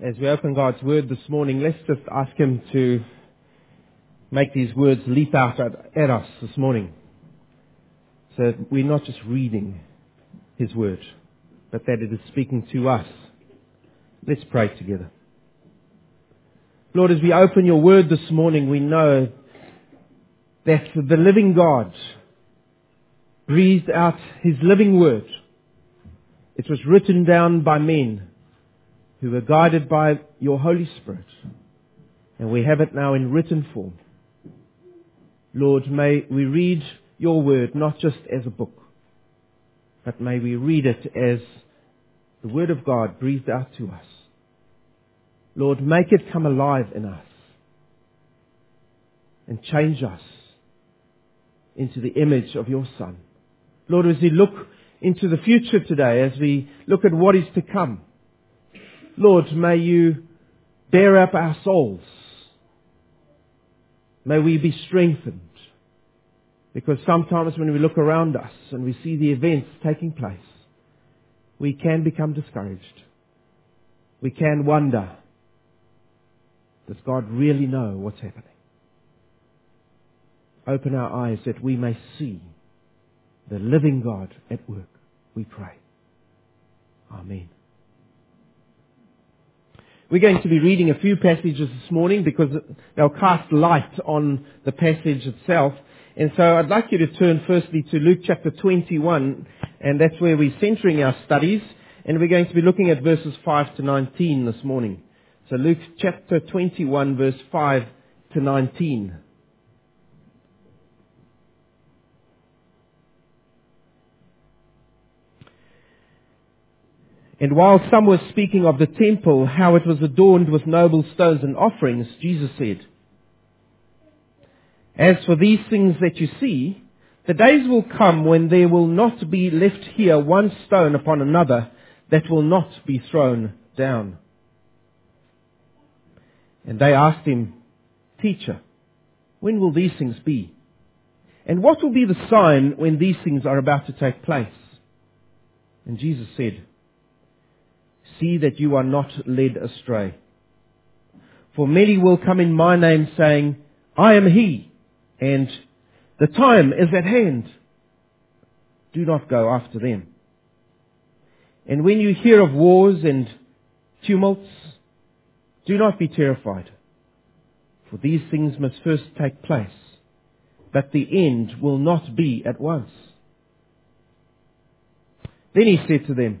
As we open God's Word this morning, let's just ask Him to make these words leap out at, us this morning. So that we're not just reading His Word, but that it is speaking to us. Let's pray together. Lord, as we open your Word this morning, we know that the living God breathed out His living Word. It was written down by men who were guided by your Holy Spirit. And we have it now in written form. Lord, may we read your word not just as a book, but may we read it as the word of God breathed out to us. Lord, make it come alive in us and change us into the image of your Son. Lord, as we look into the future today, as we look at what is to come, Lord, may you bear up our souls. May we be strengthened. Because sometimes when we look around us and we see the events taking place, we can become discouraged. We can wonder, does God really know what's happening? Open our eyes that we may see the living God at work, we pray. Amen. We're going to be reading a few passages this morning because they'll cast light on the passage itself. And so I'd like you to turn firstly to Luke chapter 21, and that's where we're centering our studies. And we're going to be looking at verses 5 to 19 this morning. So Luke chapter 21, verse 5 to 19. And while some were speaking of the temple, how it was adorned with noble stones and offerings, Jesus said, As for these things that you see, the days will come when there will not be left here one stone upon another that will not be thrown down. And they asked him, Teacher, when will these things be? And what will be the sign when these things are about to take place? And Jesus said, see that you are not led astray. For many will come in my name saying, I am he, and the time is at hand. Do not go after them. And when you hear of wars and tumults, do not be terrified, for these things must first take place, but the end will not be at once. Then he said to them,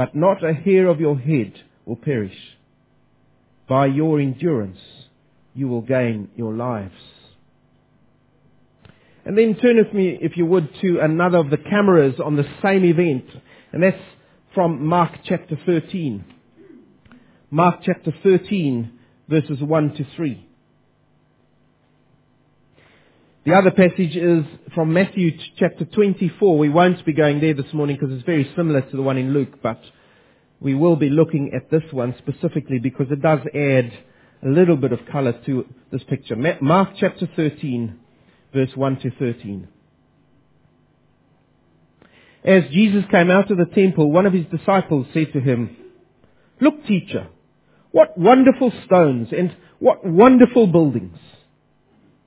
but not a hair of your head will perish. By your endurance, you will gain your lives. And then turn with me, if you would, to another of the cameras on the same event, and that's from Mark chapter 13. Mark chapter 13, verses 1 to 3. The other passage is from Matthew chapter 24. We won't be going there this morning because it's very similar to the one in Luke, but we will be looking at this one specifically because it does add a little bit of color to this picture. Mark chapter 13, verse 1 to 13. As Jesus came out of the temple, one of his disciples said to him, Look, teacher, what wonderful stones and what wonderful buildings.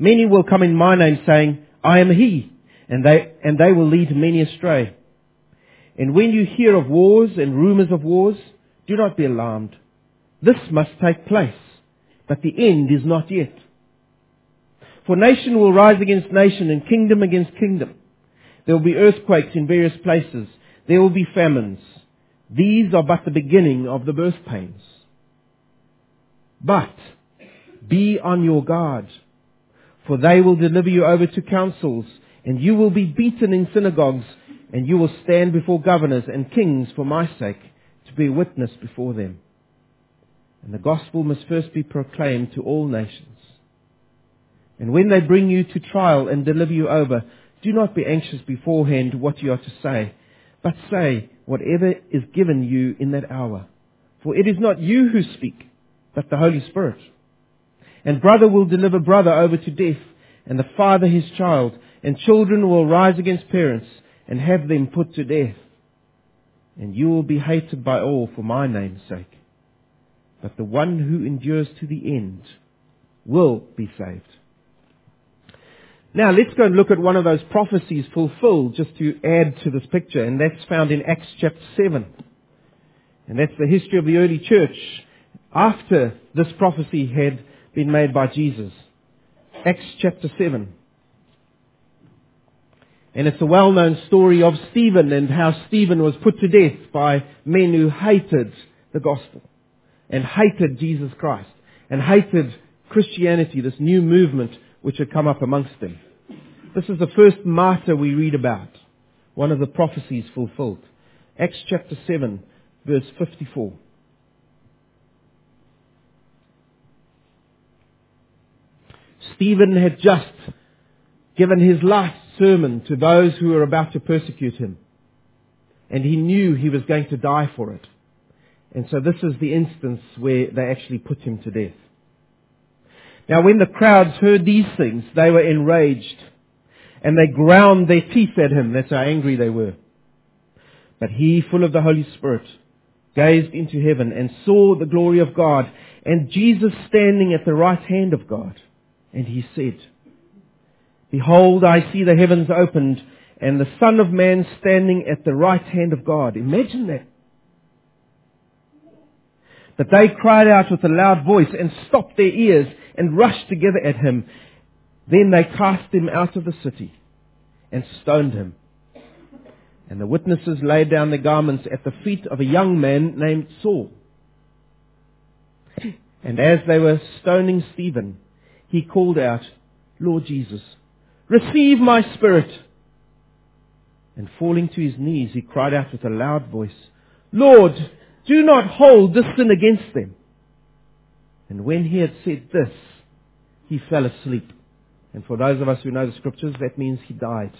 Many will come in my name saying, I am he, and they, and they will lead many astray. And when you hear of wars and rumors of wars, do not be alarmed. This must take place, but the end is not yet. For nation will rise against nation and kingdom against kingdom. There will be earthquakes in various places. There will be famines. These are but the beginning of the birth pains. But be on your guard, for they will deliver you over to councils, and you will be beaten in synagogues, and you will stand before governors and kings for my sake, to be a witness before them. And the gospel must first be proclaimed to all nations. And when they bring you to trial and deliver you over, do not be anxious beforehand what you are to say, but say whatever is given you in that hour. For it is not you who speak, but the Holy Spirit. And brother will deliver brother over to death, and the father his child, and children will rise against parents, and have them put to death. And you will be hated by all for my name's sake. But the one who endures to the end will be saved. Now let's go and look at one of those prophecies fulfilled just to add to this picture, and that's found in Acts chapter 7. And that's the history of the early church after this prophecy had been made by Jesus. Acts chapter 7. And it's a well-known story of Stephen and how Stephen was put to death by men who hated the gospel and hated Jesus Christ and hated Christianity, this new movement which had come up amongst them. This is the first martyr we read about, one of the prophecies fulfilled. Acts chapter 7, verse 54. Stephen had just given his last sermon to those who were about to persecute him. And he knew he was going to die for it. And so this is the instance where they actually put him to death. Now when the crowds heard these things, they were enraged. And they ground their teeth at him. That's how angry they were. But he, full of the Holy Spirit, gazed into heaven and saw the glory of God and Jesus standing at the right hand of God. And he said, Behold, I see the heavens opened and the Son of Man standing at the right hand of God. Imagine that. But they cried out with a loud voice and stopped their ears and rushed together at him. Then they cast him out of the city and stoned him. And the witnesses laid down their garments at the feet of a young man named Saul. And as they were stoning Stephen, he called out, Lord Jesus, receive my spirit. And falling to his knees, he cried out with a loud voice, Lord, do not hold this sin against them. And when he had said this, he fell asleep. And for those of us who know the scriptures, that means he died.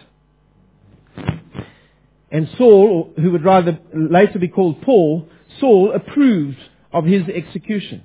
And Saul, who would rather later be called Paul, Saul approved of his execution.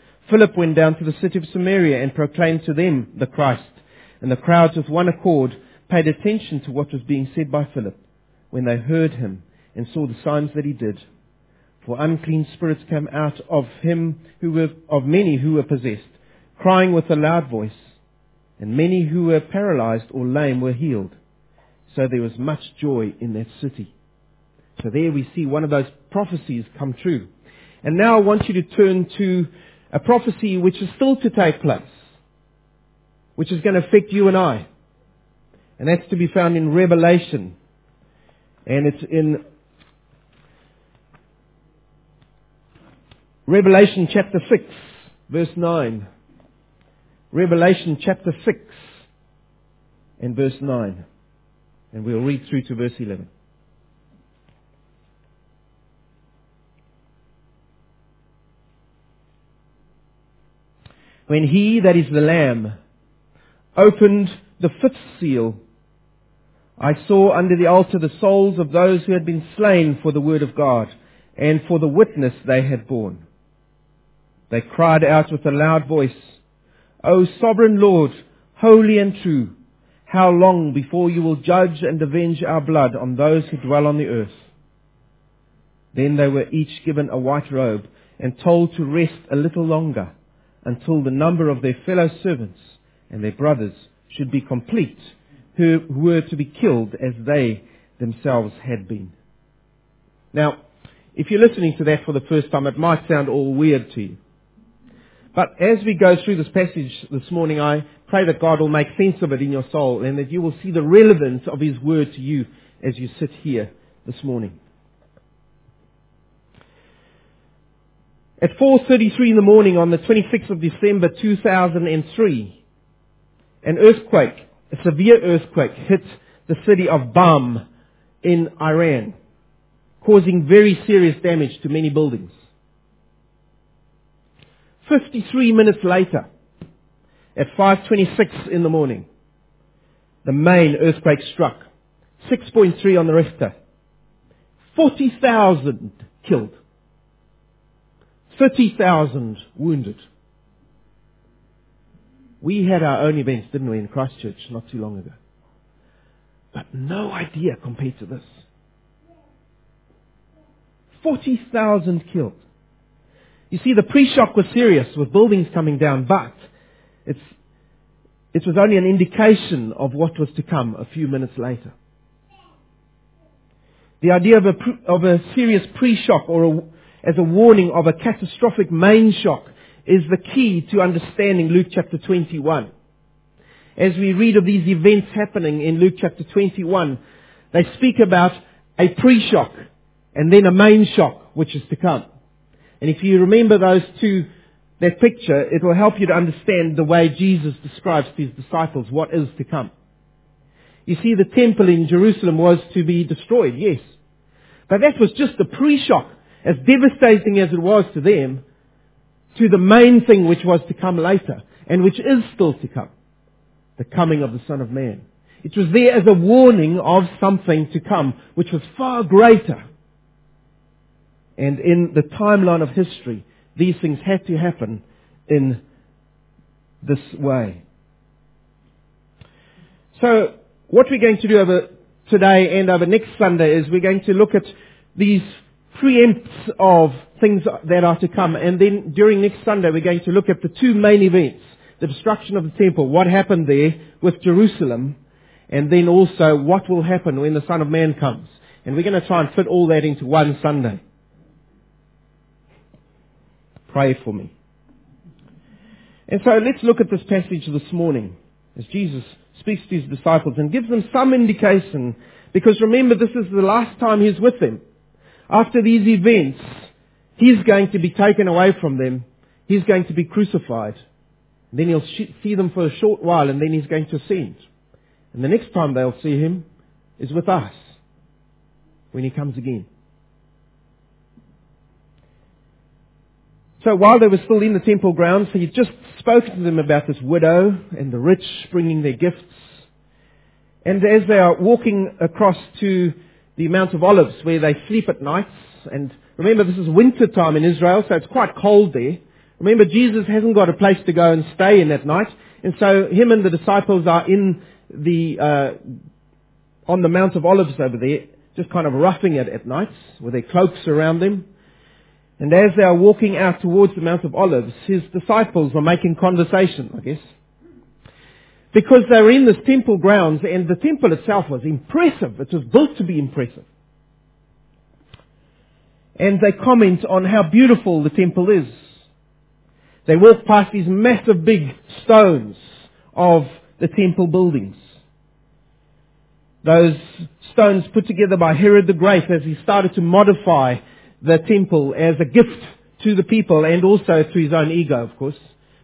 Philip went down to the city of Samaria and proclaimed to them the Christ. And the crowds with one accord paid attention to what was being said by Philip when they heard him and saw the signs that he did. For unclean spirits came out of him who were, of many who were possessed, crying with a loud voice, and many who were paralyzed or lame were healed. So there was much joy in that city. So there we see one of those prophecies come true. And now I want you to turn to a prophecy which is still to take place, which is going to affect you and I. And that's to be found in Revelation. And it's in Revelation chapter 6, verse 9. Revelation chapter 6 and verse 9. And we'll read through to verse 11. When he, that is the Lamb, opened the fifth seal, I saw under the altar the souls of those who had been slain for the word of God and for the witness they had borne. They cried out with a loud voice, O sovereign Lord, holy and true, how long before you will judge and avenge our blood on those who dwell on the earth? Then they were each given a white robe and told to rest a little longer until the number of their fellow servants and their brothers should be complete, who were to be killed as they themselves had been. Now, if you're listening to that for the first time, it might sound all weird to you. But as we go through this passage this morning, I pray that God will make sense of it in your soul and that you will see the relevance of His Word to you as you sit here this morning. At 4.33 in the morning on the 26th of December 2003, an earthquake, a severe earthquake, hit the city of Bam in Iran, causing very serious damage to many buildings. 53 minutes later, at 5.26 in the morning, the main earthquake struck. 6.3 on the Richter. 40,000 killed. 30,000 wounded. We had our own events, didn't we, in Christchurch not too long ago. But no idea compared to this. 40,000 killed. You see, the pre-shock was serious with buildings coming down, but it's, it was only an indication of what was to come a few minutes later. The idea of a, of a serious pre-shock or a, as a warning of a catastrophic main shock is the key to understanding Luke chapter 21. As we read of these events happening in Luke chapter 21, they speak about a pre-shock and then a main shock which is to come. And if you remember those two, that picture, it will help you to understand the way Jesus describes to his disciples what is to come. You see, the temple in Jerusalem was to be destroyed, yes. But that was just the pre-shock, as devastating as it was to them, to the main thing which was to come later, and which is still to come. The coming of the Son of Man. It was there as a warning of something to come, which was far greater and in the timeline of history, these things had to happen in this way. So, what we're going to do over today and over next Sunday is we're going to look at these preempts of things that are to come. And then during next Sunday, we're going to look at the two main events. The destruction of the temple, what happened there with Jerusalem, and then also what will happen when the Son of Man comes. And we're going to try and fit all that into one Sunday. Pray for me. And so let's look at this passage this morning as Jesus speaks to his disciples and gives them some indication because remember this is the last time he's with them. After these events, he's going to be taken away from them. He's going to be crucified. Then he'll see them for a short while and then he's going to ascend. And the next time they'll see him is with us when he comes again. So while they were still in the temple grounds, he had just spoken to them about this widow and the rich bringing their gifts. And as they are walking across to the Mount of Olives where they sleep at nights, and remember this is winter time in Israel, so it's quite cold there. Remember Jesus hasn't got a place to go and stay in that night, and so him and the disciples are in the, uh, on the Mount of Olives over there, just kind of roughing it at nights with their cloaks around them. And as they are walking out towards the Mount of Olives, his disciples are making conversation, I guess. Because they were in this temple grounds and the temple itself was impressive. It was built to be impressive. And they comment on how beautiful the temple is. They walk past these massive big stones of the temple buildings. Those stones put together by Herod the Great as he started to modify the temple as a gift to the people and also to his own ego, of course,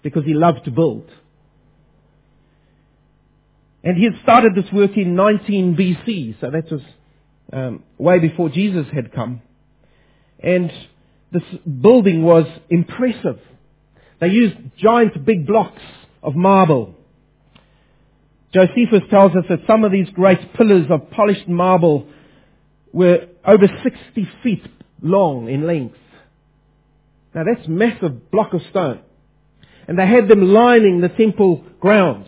because he loved to build. And he had started this work in 19 BC, so that was um, way before Jesus had come. And this building was impressive. They used giant big blocks of marble. Josephus tells us that some of these great pillars of polished marble were over 60 feet long in length. Now that's massive block of stone. And they had them lining the temple grounds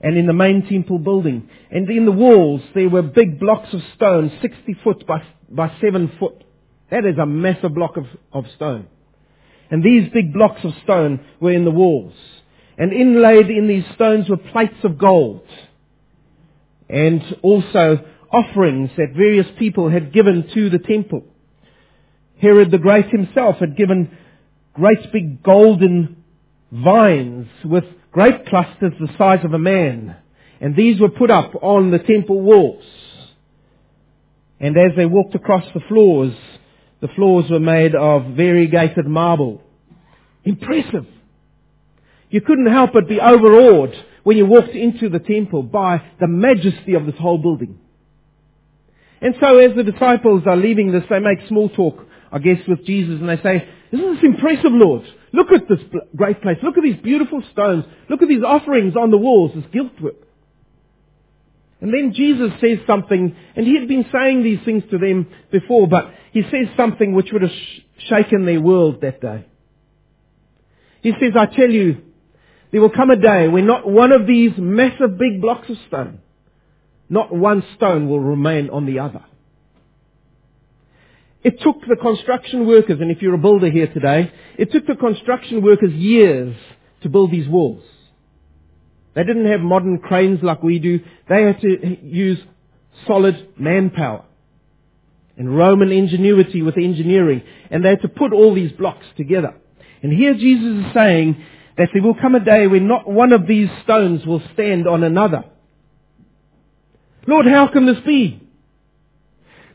and in the main temple building. And in the walls there were big blocks of stone, 60 foot by, by 7 foot. That is a massive block of, of stone. And these big blocks of stone were in the walls. And inlaid in these stones were plates of gold. And also offerings that various people had given to the temple. Herod the Great himself had given great big golden vines with great clusters the size of a man. And these were put up on the temple walls. And as they walked across the floors, the floors were made of variegated marble. Impressive. You couldn't help but be overawed when you walked into the temple by the majesty of this whole building. And so as the disciples are leaving this, they make small talk, I guess, with Jesus and they say, isn't this impressive, Lord? Look at this great place. Look at these beautiful stones. Look at these offerings on the walls, this gilt work. And then Jesus says something, and he had been saying these things to them before, but he says something which would have sh- shaken their world that day. He says, I tell you, there will come a day when not one of these massive big blocks of stone, not one stone will remain on the other. It took the construction workers, and if you're a builder here today, it took the construction workers years to build these walls. They didn't have modern cranes like we do. They had to use solid manpower and Roman ingenuity with engineering. And they had to put all these blocks together. And here Jesus is saying that there will come a day when not one of these stones will stand on another. Lord, how can this be?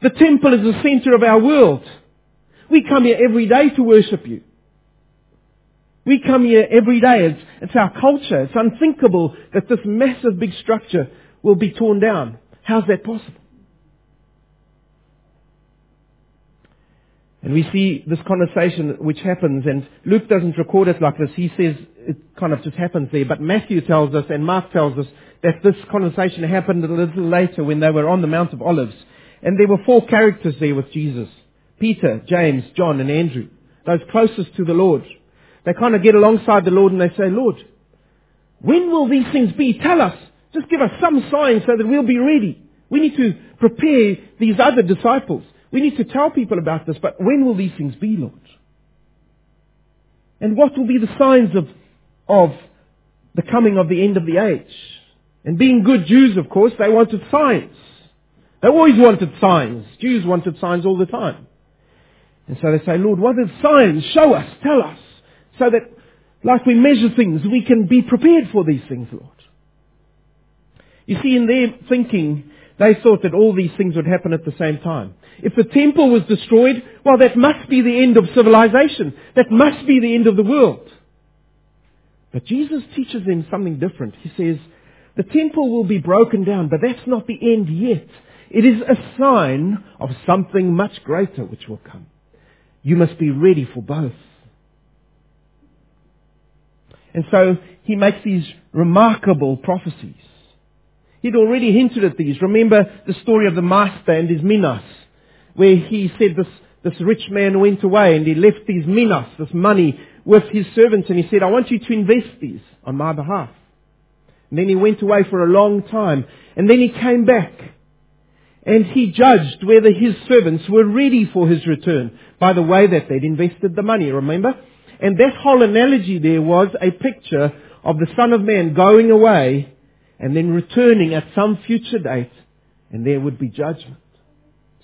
The temple is the center of our world. We come here every day to worship you. We come here every day. It's, it's our culture. It's unthinkable that this massive big structure will be torn down. How's that possible? And we see this conversation which happens, and Luke doesn't record it like this. He says it kind of just happens there. But Matthew tells us, and Mark tells us, that this conversation happened a little later when they were on the Mount of Olives. And there were four characters there with Jesus. Peter, James, John, and Andrew. Those closest to the Lord. They kind of get alongside the Lord and they say, Lord, when will these things be? Tell us. Just give us some sign so that we'll be ready. We need to prepare these other disciples. We need to tell people about this, but when will these things be, Lord? And what will be the signs of, of the coming of the end of the age? And being good Jews, of course, they wanted signs. They always wanted signs. Jews wanted signs all the time. And so they say, Lord, what are signs? Show us, tell us so that like we measure things, we can be prepared for these things, Lord. You see, in their thinking, they thought that all these things would happen at the same time. If the temple was destroyed, well, that must be the end of civilization. That must be the end of the world. But Jesus teaches them something different. He says, the temple will be broken down, but that's not the end yet. It is a sign of something much greater which will come. You must be ready for both. And so he makes these remarkable prophecies. He'd already hinted at these. Remember the story of the master and his minas, where he said this, this rich man went away and he left these minas, this money, with his servants and he said, I want you to invest these on my behalf. And then he went away for a long time and then he came back and he judged whether his servants were ready for his return by the way that they'd invested the money, remember? And that whole analogy there was a picture of the Son of Man going away and then returning at some future date and there would be judgment.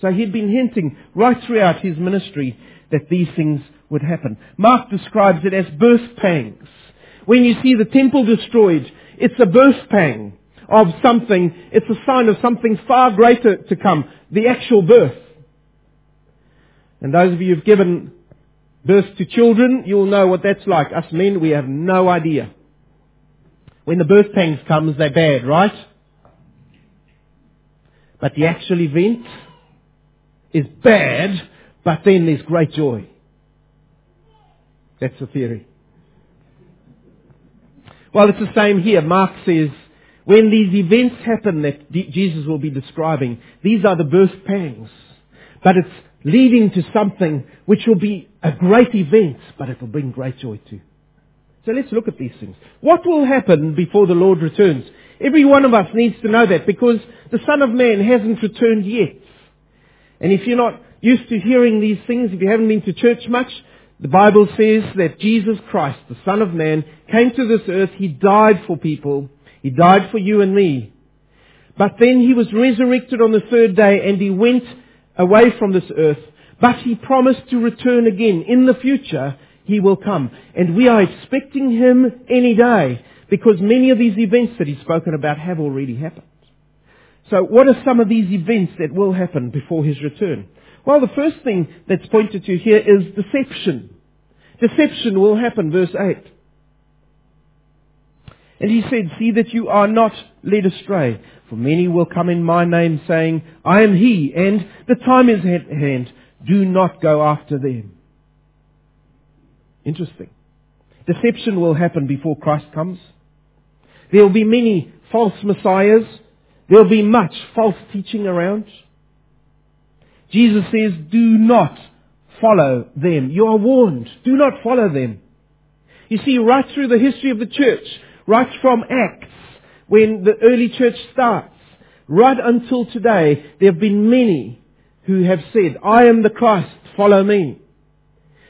So he'd been hinting right throughout his ministry that these things would happen. Mark describes it as birth pangs. When you see the temple destroyed, it's a birth pang of something. It's a sign of something far greater to come. The actual birth. And those of you who've given Birth to children, you'll know what that's like. Us men, we have no idea. When the birth pangs comes, they're bad, right? But the actual event is bad, but then there's great joy. That's the theory. Well, it's the same here. Mark says, when these events happen that Jesus will be describing, these are the birth pangs. But it's leading to something which will be a great event, but it will bring great joy too. So let's look at these things. What will happen before the Lord returns? Every one of us needs to know that because the Son of Man hasn't returned yet. And if you're not used to hearing these things, if you haven't been to church much, the Bible says that Jesus Christ, the Son of Man, came to this earth. He died for people. He died for you and me. But then he was resurrected on the third day and he went away from this earth. But he promised to return again. In the future, he will come. And we are expecting him any day because many of these events that he's spoken about have already happened. So what are some of these events that will happen before his return? Well, the first thing that's pointed to here is deception. Deception will happen, verse 8. And he said, See that you are not led astray, for many will come in my name saying, I am he, and the time is at hand. Do not go after them. Interesting. Deception will happen before Christ comes. There will be many false messiahs. There will be much false teaching around. Jesus says, do not follow them. You are warned. Do not follow them. You see, right through the history of the church, right from Acts, when the early church starts, right until today, there have been many who have said, I am the Christ, follow me.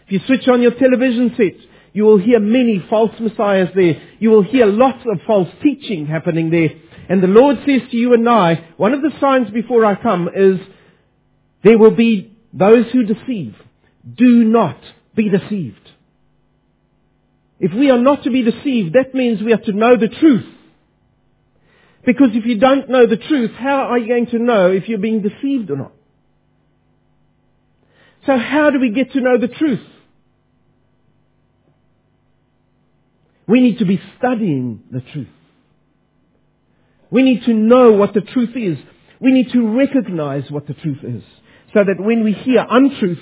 If you switch on your television set, you will hear many false messiahs there. You will hear lots of false teaching happening there. And the Lord says to you and I, one of the signs before I come is there will be those who deceive. Do not be deceived. If we are not to be deceived, that means we have to know the truth. Because if you don't know the truth, how are you going to know if you're being deceived or not? So how do we get to know the truth? We need to be studying the truth. We need to know what the truth is. We need to recognize what the truth is. So that when we hear untruth,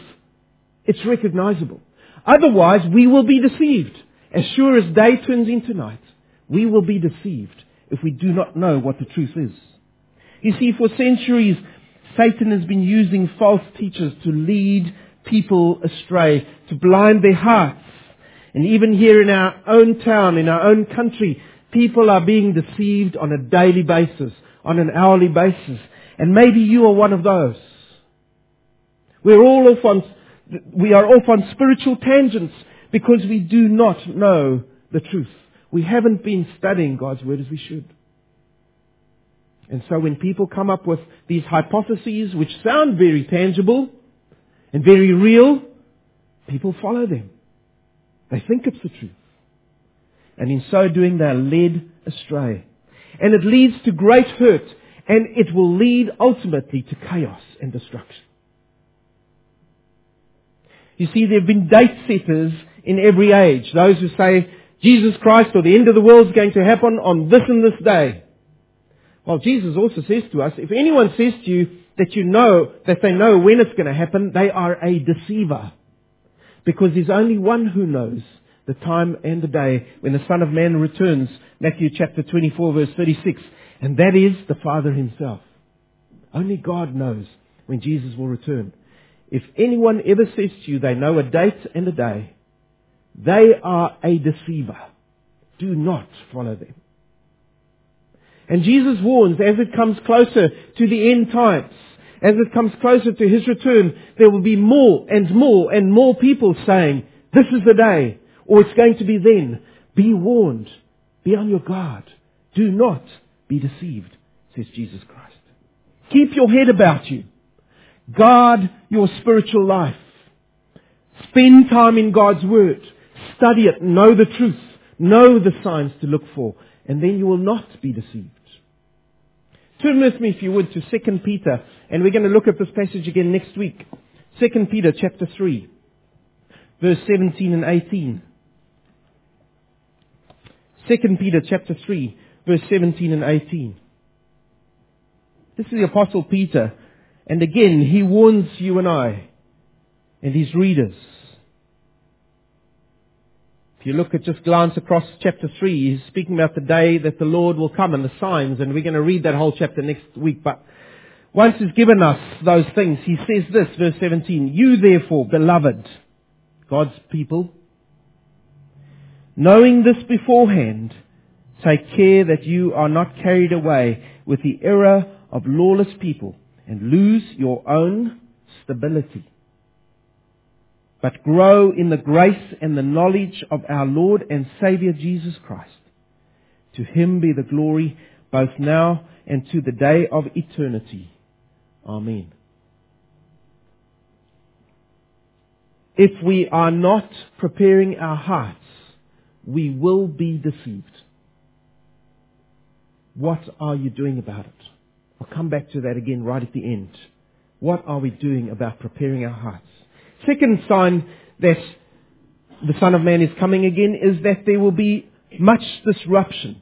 it's recognizable. Otherwise, we will be deceived. As sure as day turns into night, we will be deceived if we do not know what the truth is. You see, for centuries, Satan has been using false teachers to lead people astray, to blind their hearts and even here in our own town, in our own country, people are being deceived on a daily basis, on an hourly basis. And maybe you are one of those. We're all off on, we are off on spiritual tangents because we do not know the truth. We haven't been studying God's Word as we should. And so when people come up with these hypotheses which sound very tangible and very real, people follow them. They think it's the truth. And in so doing, they are led astray. And it leads to great hurt, and it will lead ultimately to chaos and destruction. You see, there have been date setters in every age. Those who say, Jesus Christ or the end of the world is going to happen on this and this day. Well, Jesus also says to us, if anyone says to you that you know, that they know when it's going to happen, they are a deceiver. Because there's only one who knows the time and the day when the Son of Man returns. Matthew chapter 24 verse 36. And that is the Father himself. Only God knows when Jesus will return. If anyone ever says to you they know a date and a day, they are a deceiver. Do not follow them. And Jesus warns as it comes closer to the end times as it comes closer to his return, there will be more and more and more people saying, this is the day, or it's going to be then. Be warned. Be on your guard. Do not be deceived, says Jesus Christ. Keep your head about you. Guard your spiritual life. Spend time in God's Word. Study it. Know the truth. Know the signs to look for. And then you will not be deceived. Turn with me, if you would, to 2 Peter, and we're going to look at this passage again next week. 2 Peter chapter 3. verse 17 and 18. 2 Peter chapter 3, verse 17 and 18. This is the Apostle Peter, and again he warns you and I and his readers. If you look at just glance across chapter 3, he's speaking about the day that the Lord will come and the signs, and we're going to read that whole chapter next week. But once he's given us those things, he says this, verse 17, You therefore, beloved, God's people, knowing this beforehand, take care that you are not carried away with the error of lawless people and lose your own stability but grow in the grace and the knowledge of our Lord and Savior Jesus Christ. To him be the glory both now and to the day of eternity. Amen. If we are not preparing our hearts, we will be deceived. What are you doing about it? I'll come back to that again right at the end. What are we doing about preparing our hearts? Second sign that the Son of Man is coming again is that there will be much disruption.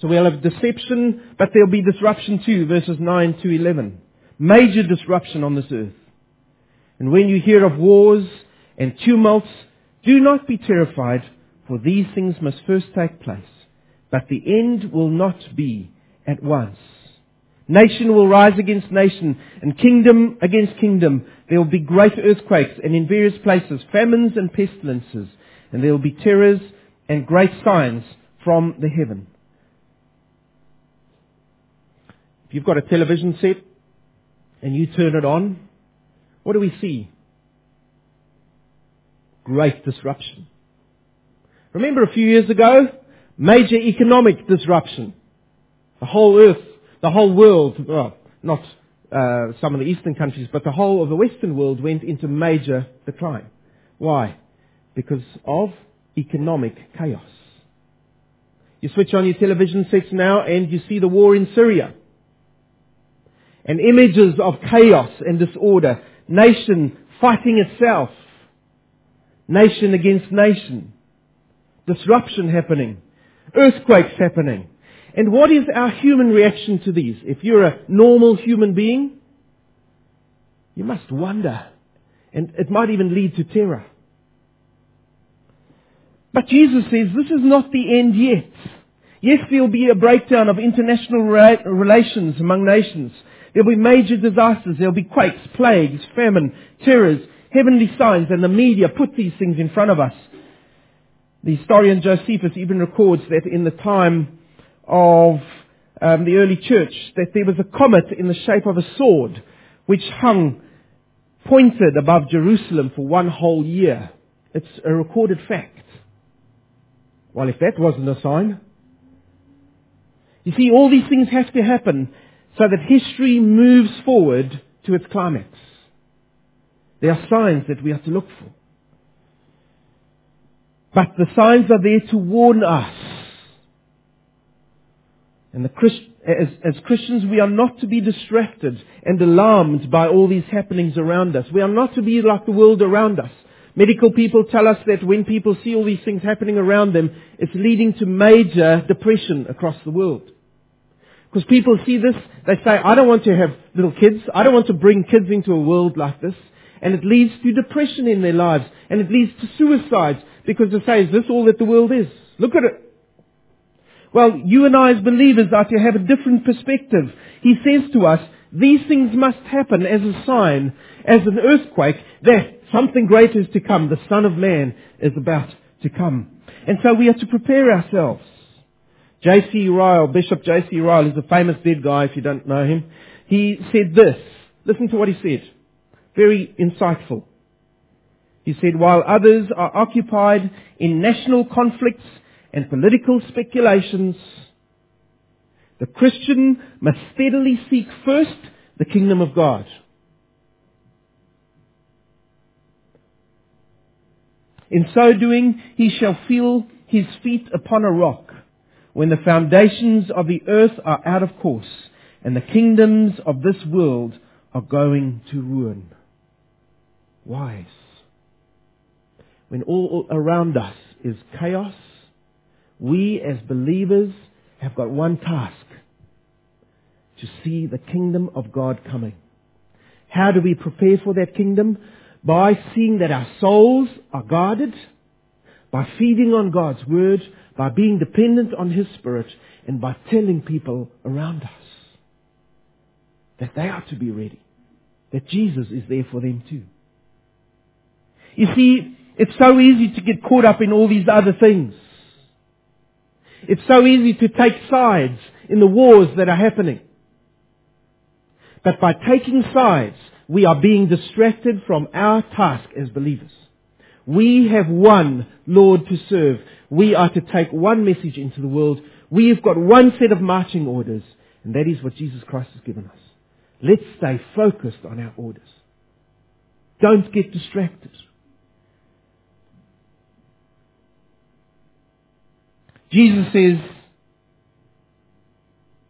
So we'll have deception, but there'll be disruption too, verses 9 to 11. Major disruption on this earth. And when you hear of wars and tumults, do not be terrified, for these things must first take place. But the end will not be at once. Nation will rise against nation, and kingdom against kingdom. There will be great earthquakes, and in various places famines and pestilences, and there will be terrors and great signs from the heaven. If you've got a television set and you turn it on, what do we see? Great disruption. Remember a few years ago? Major economic disruption. The whole earth the whole world, well, not uh, some of the eastern countries, but the whole of the western world went into major decline. Why? Because of economic chaos. You switch on your television sets now and you see the war in Syria. And images of chaos and disorder. Nation fighting itself. Nation against nation. Disruption happening. Earthquakes happening. And what is our human reaction to these? If you're a normal human being, you must wonder. And it might even lead to terror. But Jesus says this is not the end yet. Yes, there'll be a breakdown of international relations among nations. There'll be major disasters. There'll be quakes, plagues, famine, terrors, heavenly signs, and the media put these things in front of us. The historian Josephus even records that in the time of um, the early church that there was a comet in the shape of a sword which hung pointed above Jerusalem for one whole year. It's a recorded fact. Well, if that wasn't a sign. You see, all these things have to happen so that history moves forward to its climax. There are signs that we have to look for. But the signs are there to warn us and Christ, as, as Christians, we are not to be distracted and alarmed by all these happenings around us. We are not to be like the world around us. Medical people tell us that when people see all these things happening around them, it's leading to major depression across the world. Because people see this, they say, I don't want to have little kids. I don't want to bring kids into a world like this. And it leads to depression in their lives. And it leads to suicides. Because they say, is this all that the world is? Look at it. Well, you and I as believers are to have a different perspective. He says to us, these things must happen as a sign, as an earthquake, that something greater is to come. The Son of Man is about to come. And so we have to prepare ourselves. J.C. Ryle, Bishop J.C. Ryle, is a famous dead guy if you don't know him. He said this. Listen to what he said. Very insightful. He said, while others are occupied in national conflicts and political speculations, the Christian must steadily seek first the kingdom of God. In so doing, he shall feel his feet upon a rock when the foundations of the earth are out of course and the kingdoms of this world are going to ruin. Wise. when all around us is chaos, we as believers have got one task. To see the kingdom of God coming. How do we prepare for that kingdom? By seeing that our souls are guarded, by feeding on God's word, by being dependent on His Spirit, and by telling people around us that they are to be ready. That Jesus is there for them too. You see, it's so easy to get caught up in all these other things. It's so easy to take sides in the wars that are happening. But by taking sides, we are being distracted from our task as believers. We have one Lord to serve. We are to take one message into the world. We've got one set of marching orders, and that is what Jesus Christ has given us. Let's stay focused on our orders. Don't get distracted. Jesus says,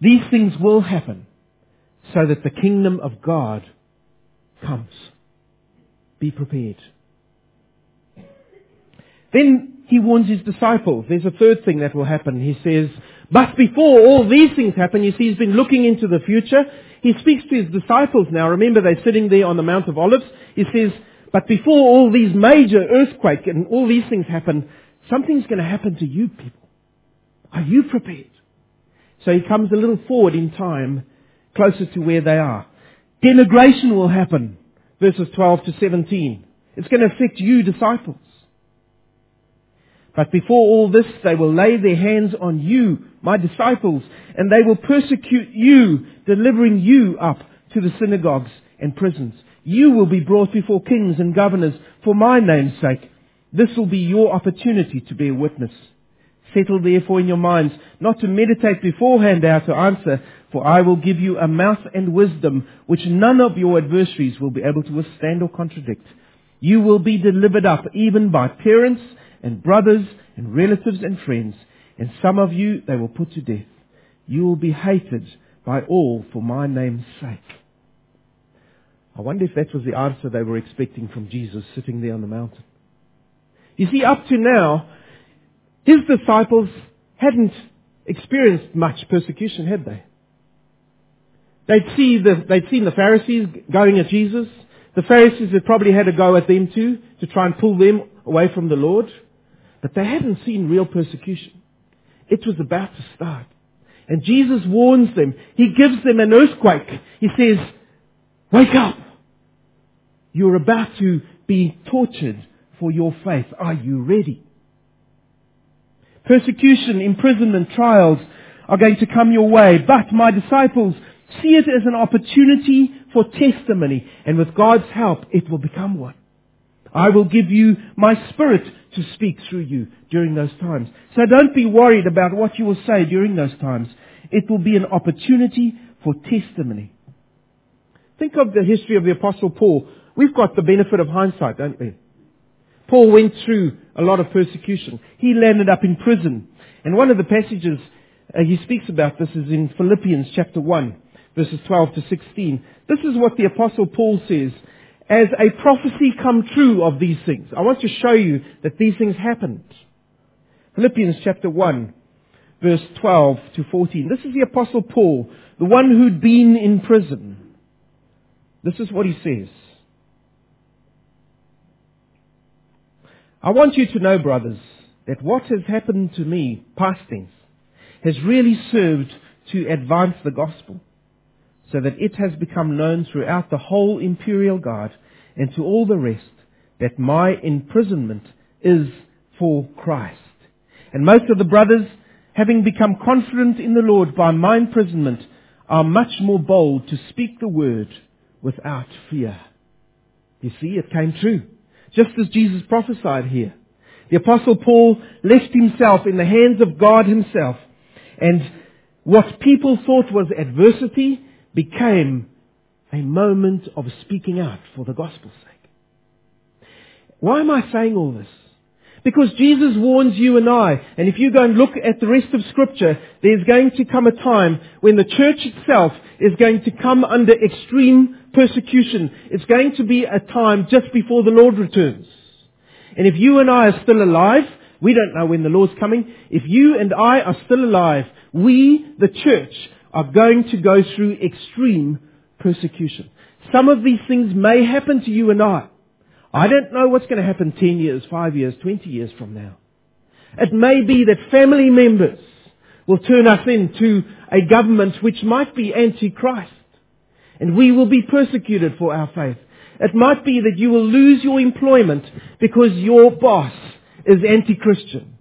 these things will happen so that the kingdom of God comes. Be prepared. Then he warns his disciples. There's a third thing that will happen. He says, but before all these things happen, you see, he's been looking into the future. He speaks to his disciples now. Remember, they're sitting there on the Mount of Olives. He says, but before all these major earthquake and all these things happen, something's going to happen to you people. Are you prepared? So he comes a little forward in time, closer to where they are. Denigration will happen, verses 12 to 17. It's going to affect you, disciples. But before all this, they will lay their hands on you, my disciples, and they will persecute you, delivering you up to the synagogues and prisons. You will be brought before kings and governors for my name's sake. This will be your opportunity to bear witness. Settle therefore in your minds not to meditate beforehand how to answer, for I will give you a mouth and wisdom which none of your adversaries will be able to withstand or contradict. You will be delivered up even by parents and brothers and relatives and friends, and some of you they will put to death. You will be hated by all for my name's sake. I wonder if that was the answer they were expecting from Jesus sitting there on the mountain. You see, up to now, his disciples hadn't experienced much persecution, had they? They'd, see the, they'd seen the Pharisees going at Jesus. The Pharisees had probably had a go at them too, to try and pull them away from the Lord. But they hadn't seen real persecution. It was about to start. And Jesus warns them. He gives them an earthquake. He says, wake up. You're about to be tortured for your faith. Are you ready? Persecution, imprisonment, trials are going to come your way. But my disciples, see it as an opportunity for testimony. And with God's help, it will become one. I will give you my spirit to speak through you during those times. So don't be worried about what you will say during those times. It will be an opportunity for testimony. Think of the history of the apostle Paul. We've got the benefit of hindsight, don't we? Paul went through a lot of persecution. He landed up in prison. And one of the passages uh, he speaks about this is in Philippians chapter 1, verses 12 to 16. This is what the apostle Paul says as a prophecy come true of these things. I want to show you that these things happened. Philippians chapter 1, verse 12 to 14. This is the apostle Paul, the one who'd been in prison. This is what he says. I want you to know, brothers, that what has happened to me, past tense, has really served to advance the gospel so that it has become known throughout the whole imperial guard and to all the rest that my imprisonment is for Christ. And most of the brothers, having become confident in the Lord by my imprisonment, are much more bold to speak the word without fear. You see, it came true. Just as Jesus prophesied here. The apostle Paul left himself in the hands of God himself. And what people thought was adversity became a moment of speaking out for the gospel's sake. Why am I saying all this? Because Jesus warns you and I, and if you go and look at the rest of scripture, there's going to come a time when the church itself is going to come under extreme persecution. It's going to be a time just before the Lord returns. And if you and I are still alive, we don't know when the Lord's coming. If you and I are still alive, we, the church, are going to go through extreme persecution. Some of these things may happen to you and I. I don't know what's going to happen 10 years, 5 years, 20 years from now. It may be that family members will turn us into a government which might be anti-Christ. And we will be persecuted for our faith. It might be that you will lose your employment because your boss is anti-Christian.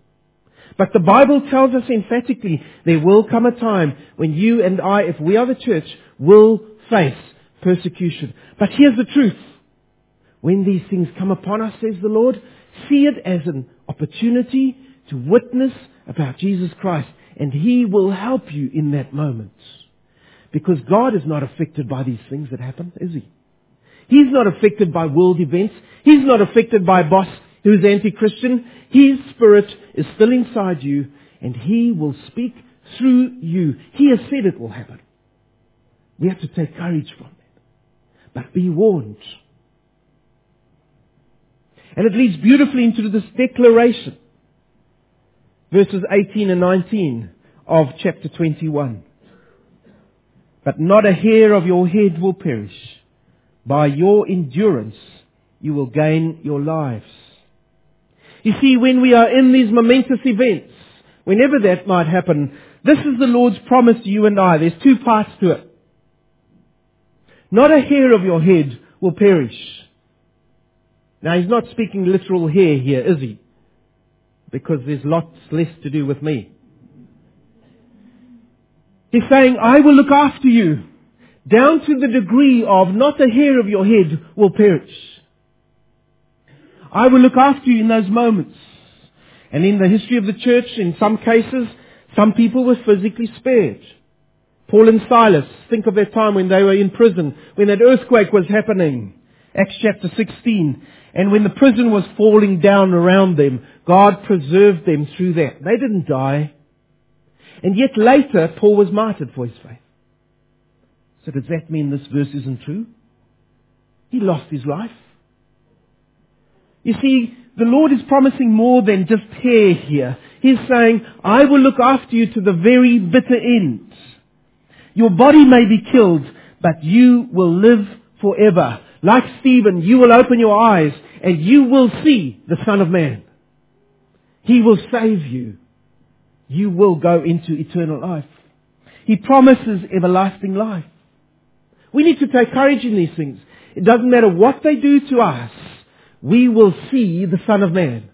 But the Bible tells us emphatically there will come a time when you and I, if we are the church, will face persecution. But here's the truth. When these things come upon us, says the Lord, see it as an opportunity to witness about Jesus Christ. And He will help you in that moment. Because God is not affected by these things that happen, is He? He's not affected by world events. He's not affected by a boss who's anti-Christian. His Spirit is still inside you and He will speak through you. He has said it will happen. We have to take courage from that. But be warned. And it leads beautifully into this declaration. Verses 18 and 19 of chapter 21. But not a hair of your head will perish. By your endurance you will gain your lives. You see, when we are in these momentous events, whenever that might happen, this is the Lord's promise to you and I. There's two parts to it. Not a hair of your head will perish. Now he's not speaking literal hair here, is he? Because there's lots less to do with me. He's saying, I will look after you down to the degree of not a hair of your head will perish. I will look after you in those moments. And in the history of the church, in some cases, some people were physically spared. Paul and Silas, think of that time when they were in prison, when that earthquake was happening. Acts chapter 16. And when the prison was falling down around them, God preserved them through that. They didn't die. And yet later, Paul was martyred for his faith. So does that mean this verse isn't true? He lost his life. You see, the Lord is promising more than just here, here. He's saying, I will look after you to the very bitter end. Your body may be killed, but you will live forever. Like Stephen, you will open your eyes and you will see the Son of Man. He will save you. You will go into eternal life. He promises everlasting life. We need to take courage in these things. It doesn't matter what they do to us we will see the Son of Man.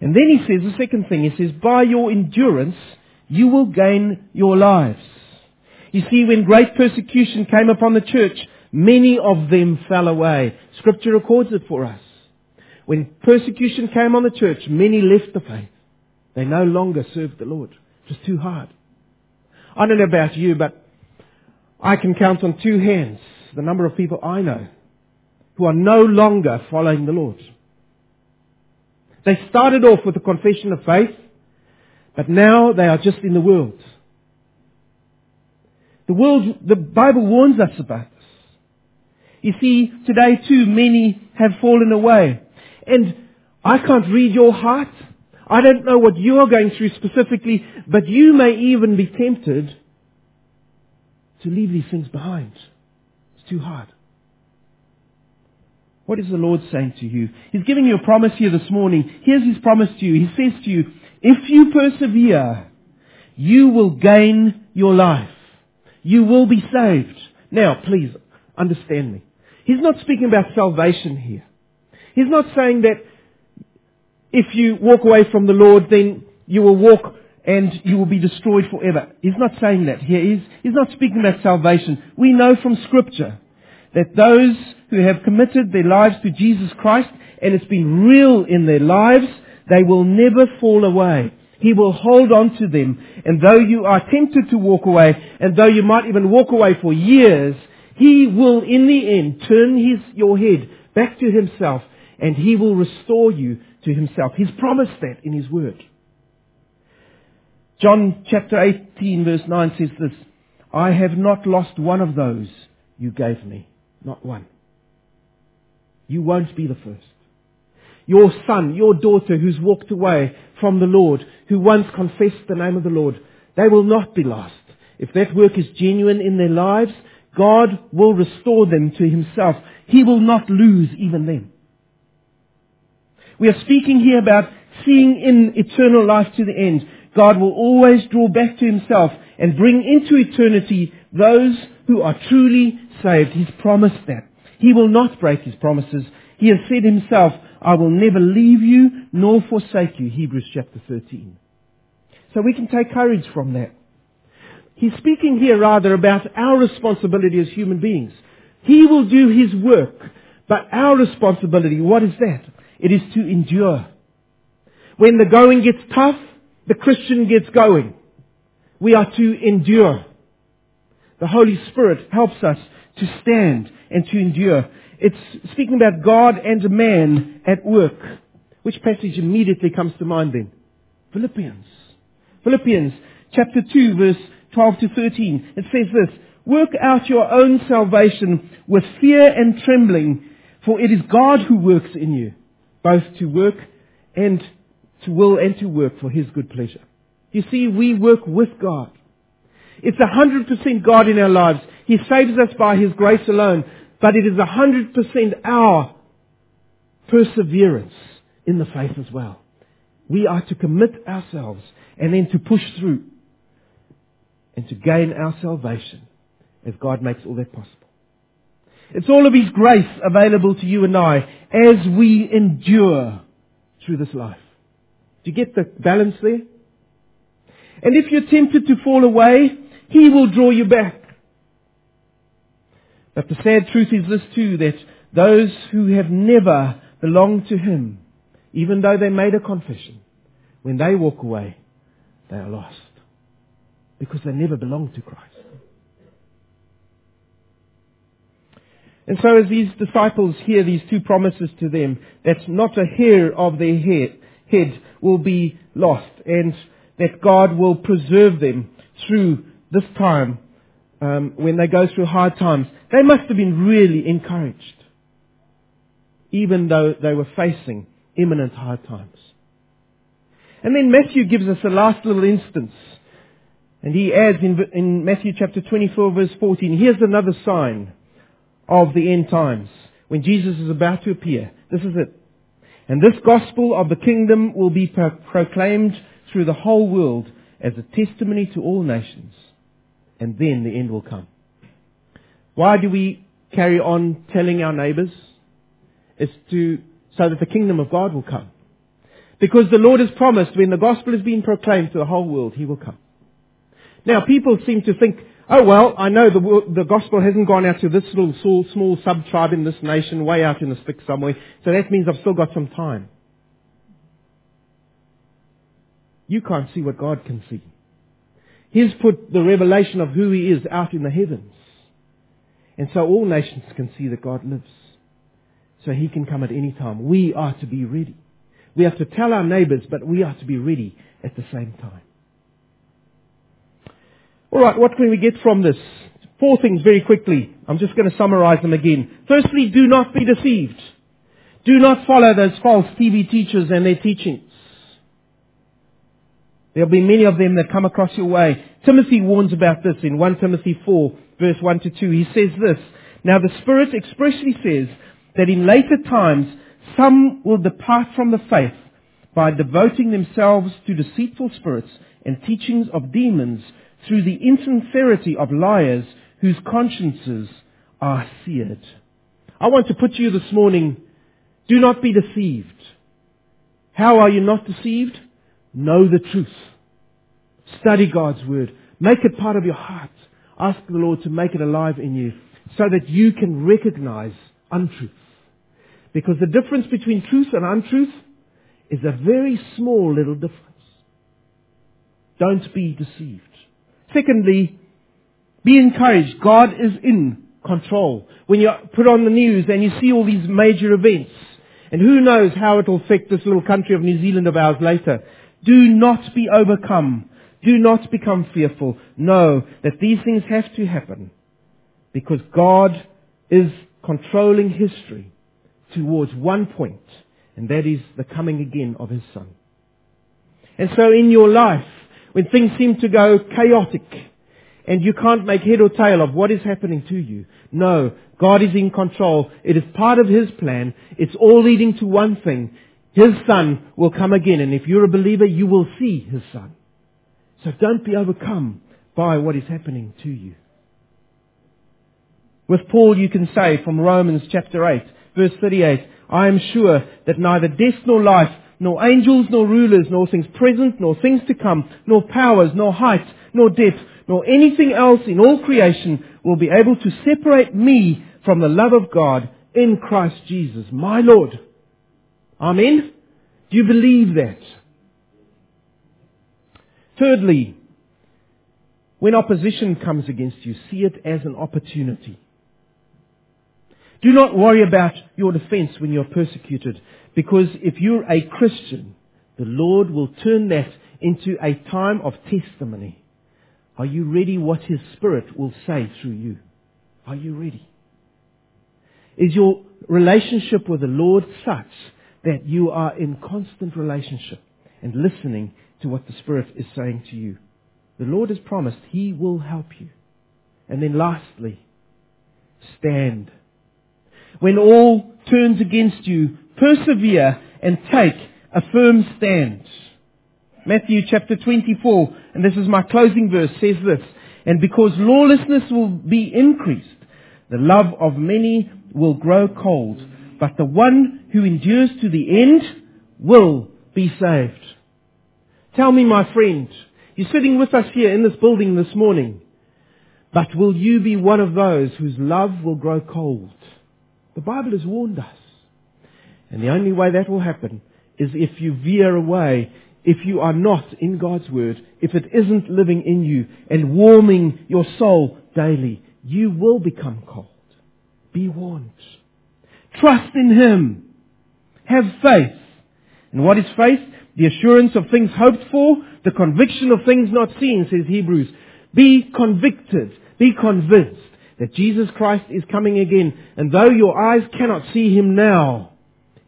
And then he says the second thing, he says, by your endurance you will gain your lives. You see, when great persecution came upon the church, many of them fell away. Scripture records it for us. When persecution came on the church, many left the faith. They no longer served the Lord. It was too hard. I don't know about you, but I can count on two hands the number of people I know who are no longer following the Lord. They started off with a confession of faith, but now they are just in the world. The world, the Bible warns us about this. You see, today too, many have fallen away. And I can't read your heart. I don't know what you are going through specifically, but you may even be tempted to leave these things behind It's too hard. What is the Lord saying to you? He's giving you a promise here this morning. Here's His promise to you. He says to you, if you persevere, you will gain your life. You will be saved. Now, please, understand me. He's not speaking about salvation here. He's not saying that if you walk away from the Lord, then you will walk and you will be destroyed forever. He's not saying that here. He's, he's not speaking about salvation. We know from Scripture that those who have committed their lives to Jesus Christ and it's been real in their lives, they will never fall away. He will hold on to them. And though you are tempted to walk away, and though you might even walk away for years, He will in the end turn his, your head back to Himself and He will restore you to Himself. He's promised that in His Word. John chapter 18 verse 9 says this, I have not lost one of those you gave me. Not one. You won't be the first. Your son, your daughter who's walked away from the Lord, who once confessed the name of the Lord, they will not be lost. If that work is genuine in their lives, God will restore them to himself. He will not lose even them. We are speaking here about seeing in eternal life to the end. God will always draw back to himself and bring into eternity those who are truly saved. He's promised that. He will not break his promises. He has said himself, I will never leave you nor forsake you. Hebrews chapter 13. So we can take courage from that. He's speaking here rather about our responsibility as human beings. He will do his work, but our responsibility, what is that? It is to endure. When the going gets tough, the Christian gets going. We are to endure. The Holy Spirit helps us to stand and to endure. It's speaking about God and man at work. Which passage immediately comes to mind then? Philippians. Philippians chapter 2 verse 12 to 13. It says this, Work out your own salvation with fear and trembling, for it is God who works in you, both to work and to will and to work for His good pleasure. You see, we work with God. It's a hundred percent God in our lives. He saves us by His grace alone, but it is a hundred percent our perseverance in the faith as well. We are to commit ourselves and then to push through and to gain our salvation as God makes all that possible. It's all of His grace available to you and I as we endure through this life. Do you get the balance there? And if you're tempted to fall away, He will draw you back. But the sad truth is this too, that those who have never belonged to Him, even though they made a confession, when they walk away, they are lost. Because they never belonged to Christ. And so as these disciples hear these two promises to them, that not a hair of their head, will be lost and that God will preserve them through this time um, when they go through hard times. They must have been really encouraged, even though they were facing imminent hard times. And then Matthew gives us a last little instance. And he adds in, in Matthew chapter 24 verse 14, here's another sign of the end times when Jesus is about to appear. This is it. And this gospel of the kingdom will be pro- proclaimed through the whole world as a testimony to all nations. And then the end will come. Why do we carry on telling our neighbors? It's to, so that the kingdom of God will come. Because the Lord has promised when the gospel is being proclaimed to the whole world, He will come. Now people seem to think, oh well, I know the, the gospel hasn't gone out to this little small, small sub-tribe in this nation, way out in the sticks somewhere, so that means I've still got some time. You can't see what God can see. He's put the revelation of who He is out in the heavens. And so all nations can see that God lives. So He can come at any time. We are to be ready. We have to tell our neighbors, but we are to be ready at the same time. Alright, what can we get from this? Four things very quickly. I'm just going to summarize them again. Firstly, do not be deceived. Do not follow those false TV teachers and their teachings. There'll be many of them that come across your way. Timothy warns about this in 1 Timothy 4 verse 1 to 2. He says this, Now the Spirit expressly says that in later times some will depart from the faith by devoting themselves to deceitful spirits and teachings of demons through the insincerity of liars whose consciences are seared. I want to put to you this morning, do not be deceived. How are you not deceived? Know the truth. Study God's Word. Make it part of your heart. Ask the Lord to make it alive in you so that you can recognize untruth. Because the difference between truth and untruth is a very small little difference. Don't be deceived. Secondly, be encouraged. God is in control. When you put on the news and you see all these major events, and who knows how it will affect this little country of New Zealand of ours later. Do not be overcome. Do not become fearful. Know that these things have to happen because God is controlling history towards one point, and that is the coming again of His Son. And so in your life, when things seem to go chaotic, and you can't make head or tail of what is happening to you. No, God is in control. It is part of His plan. It's all leading to one thing. His Son will come again, and if you're a believer, you will see His Son. So don't be overcome by what is happening to you. With Paul, you can say from Romans chapter 8, verse 38, I am sure that neither death nor life, nor angels nor rulers, nor things present, nor things to come, nor powers, nor height, nor depth, nor anything else in all creation will be able to separate me from the love of God in Christ Jesus, my Lord. Amen? Do you believe that? Thirdly, when opposition comes against you, see it as an opportunity. Do not worry about your defense when you're persecuted, because if you're a Christian, the Lord will turn that into a time of testimony. Are you ready what His Spirit will say through you? Are you ready? Is your relationship with the Lord such that you are in constant relationship and listening to what the Spirit is saying to you? The Lord has promised He will help you. And then lastly, stand when all turns against you, persevere and take a firm stand. Matthew chapter 24, and this is my closing verse, says this, And because lawlessness will be increased, the love of many will grow cold, but the one who endures to the end will be saved. Tell me, my friend, you're sitting with us here in this building this morning, but will you be one of those whose love will grow cold? The Bible has warned us. And the only way that will happen is if you veer away, if you are not in God's Word, if it isn't living in you and warming your soul daily, you will become cold. Be warned. Trust in Him. Have faith. And what is faith? The assurance of things hoped for, the conviction of things not seen, says Hebrews. Be convicted. Be convinced that Jesus Christ is coming again. And though your eyes cannot see him now,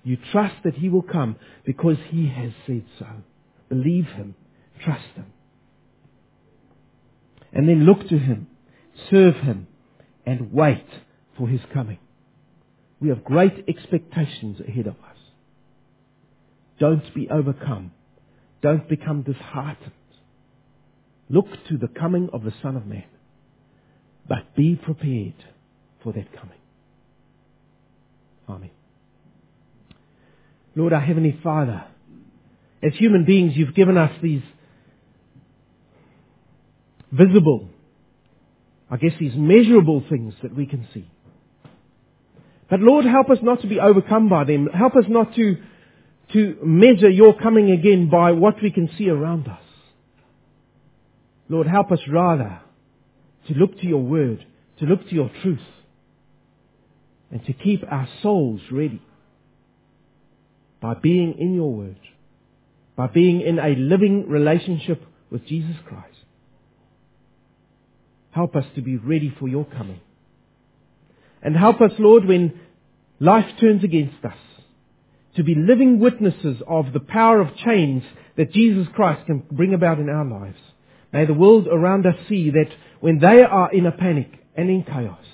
you trust that he will come because he has said so. Believe him. Trust him. And then look to him. Serve him. And wait for his coming. We have great expectations ahead of us. Don't be overcome. Don't become disheartened. Look to the coming of the Son of Man. But be prepared for that coming. Amen. Lord, our Heavenly Father, as human beings, you've given us these visible, I guess these measurable things that we can see. But Lord, help us not to be overcome by them. Help us not to, to measure your coming again by what we can see around us. Lord, help us rather to look to your word, to look to your truth, and to keep our souls ready by being in your word, by being in a living relationship with Jesus Christ. Help us to be ready for your coming. And help us, Lord, when life turns against us, to be living witnesses of the power of change that Jesus Christ can bring about in our lives. May the world around us see that when they are in a panic and in chaos,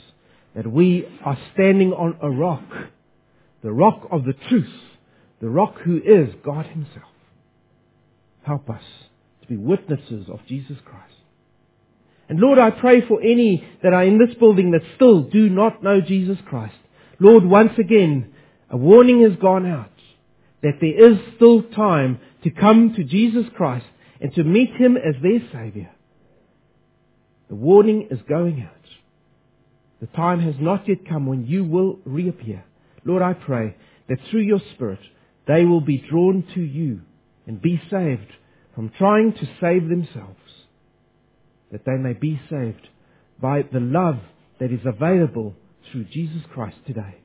that we are standing on a rock, the rock of the truth, the rock who is God Himself. Help us to be witnesses of Jesus Christ. And Lord, I pray for any that are in this building that still do not know Jesus Christ. Lord, once again, a warning has gone out that there is still time to come to Jesus Christ and to meet Him as their Savior. The warning is going out. The time has not yet come when you will reappear. Lord, I pray that through your Spirit they will be drawn to you and be saved from trying to save themselves. That they may be saved by the love that is available through Jesus Christ today.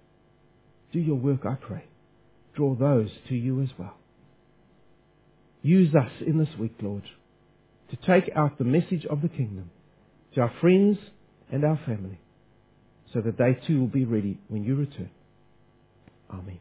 Do your work, I pray. Draw those to you as well. Use us in this week, Lord, to take out the message of the kingdom to our friends and our family so that they too will be ready when you return. Amen.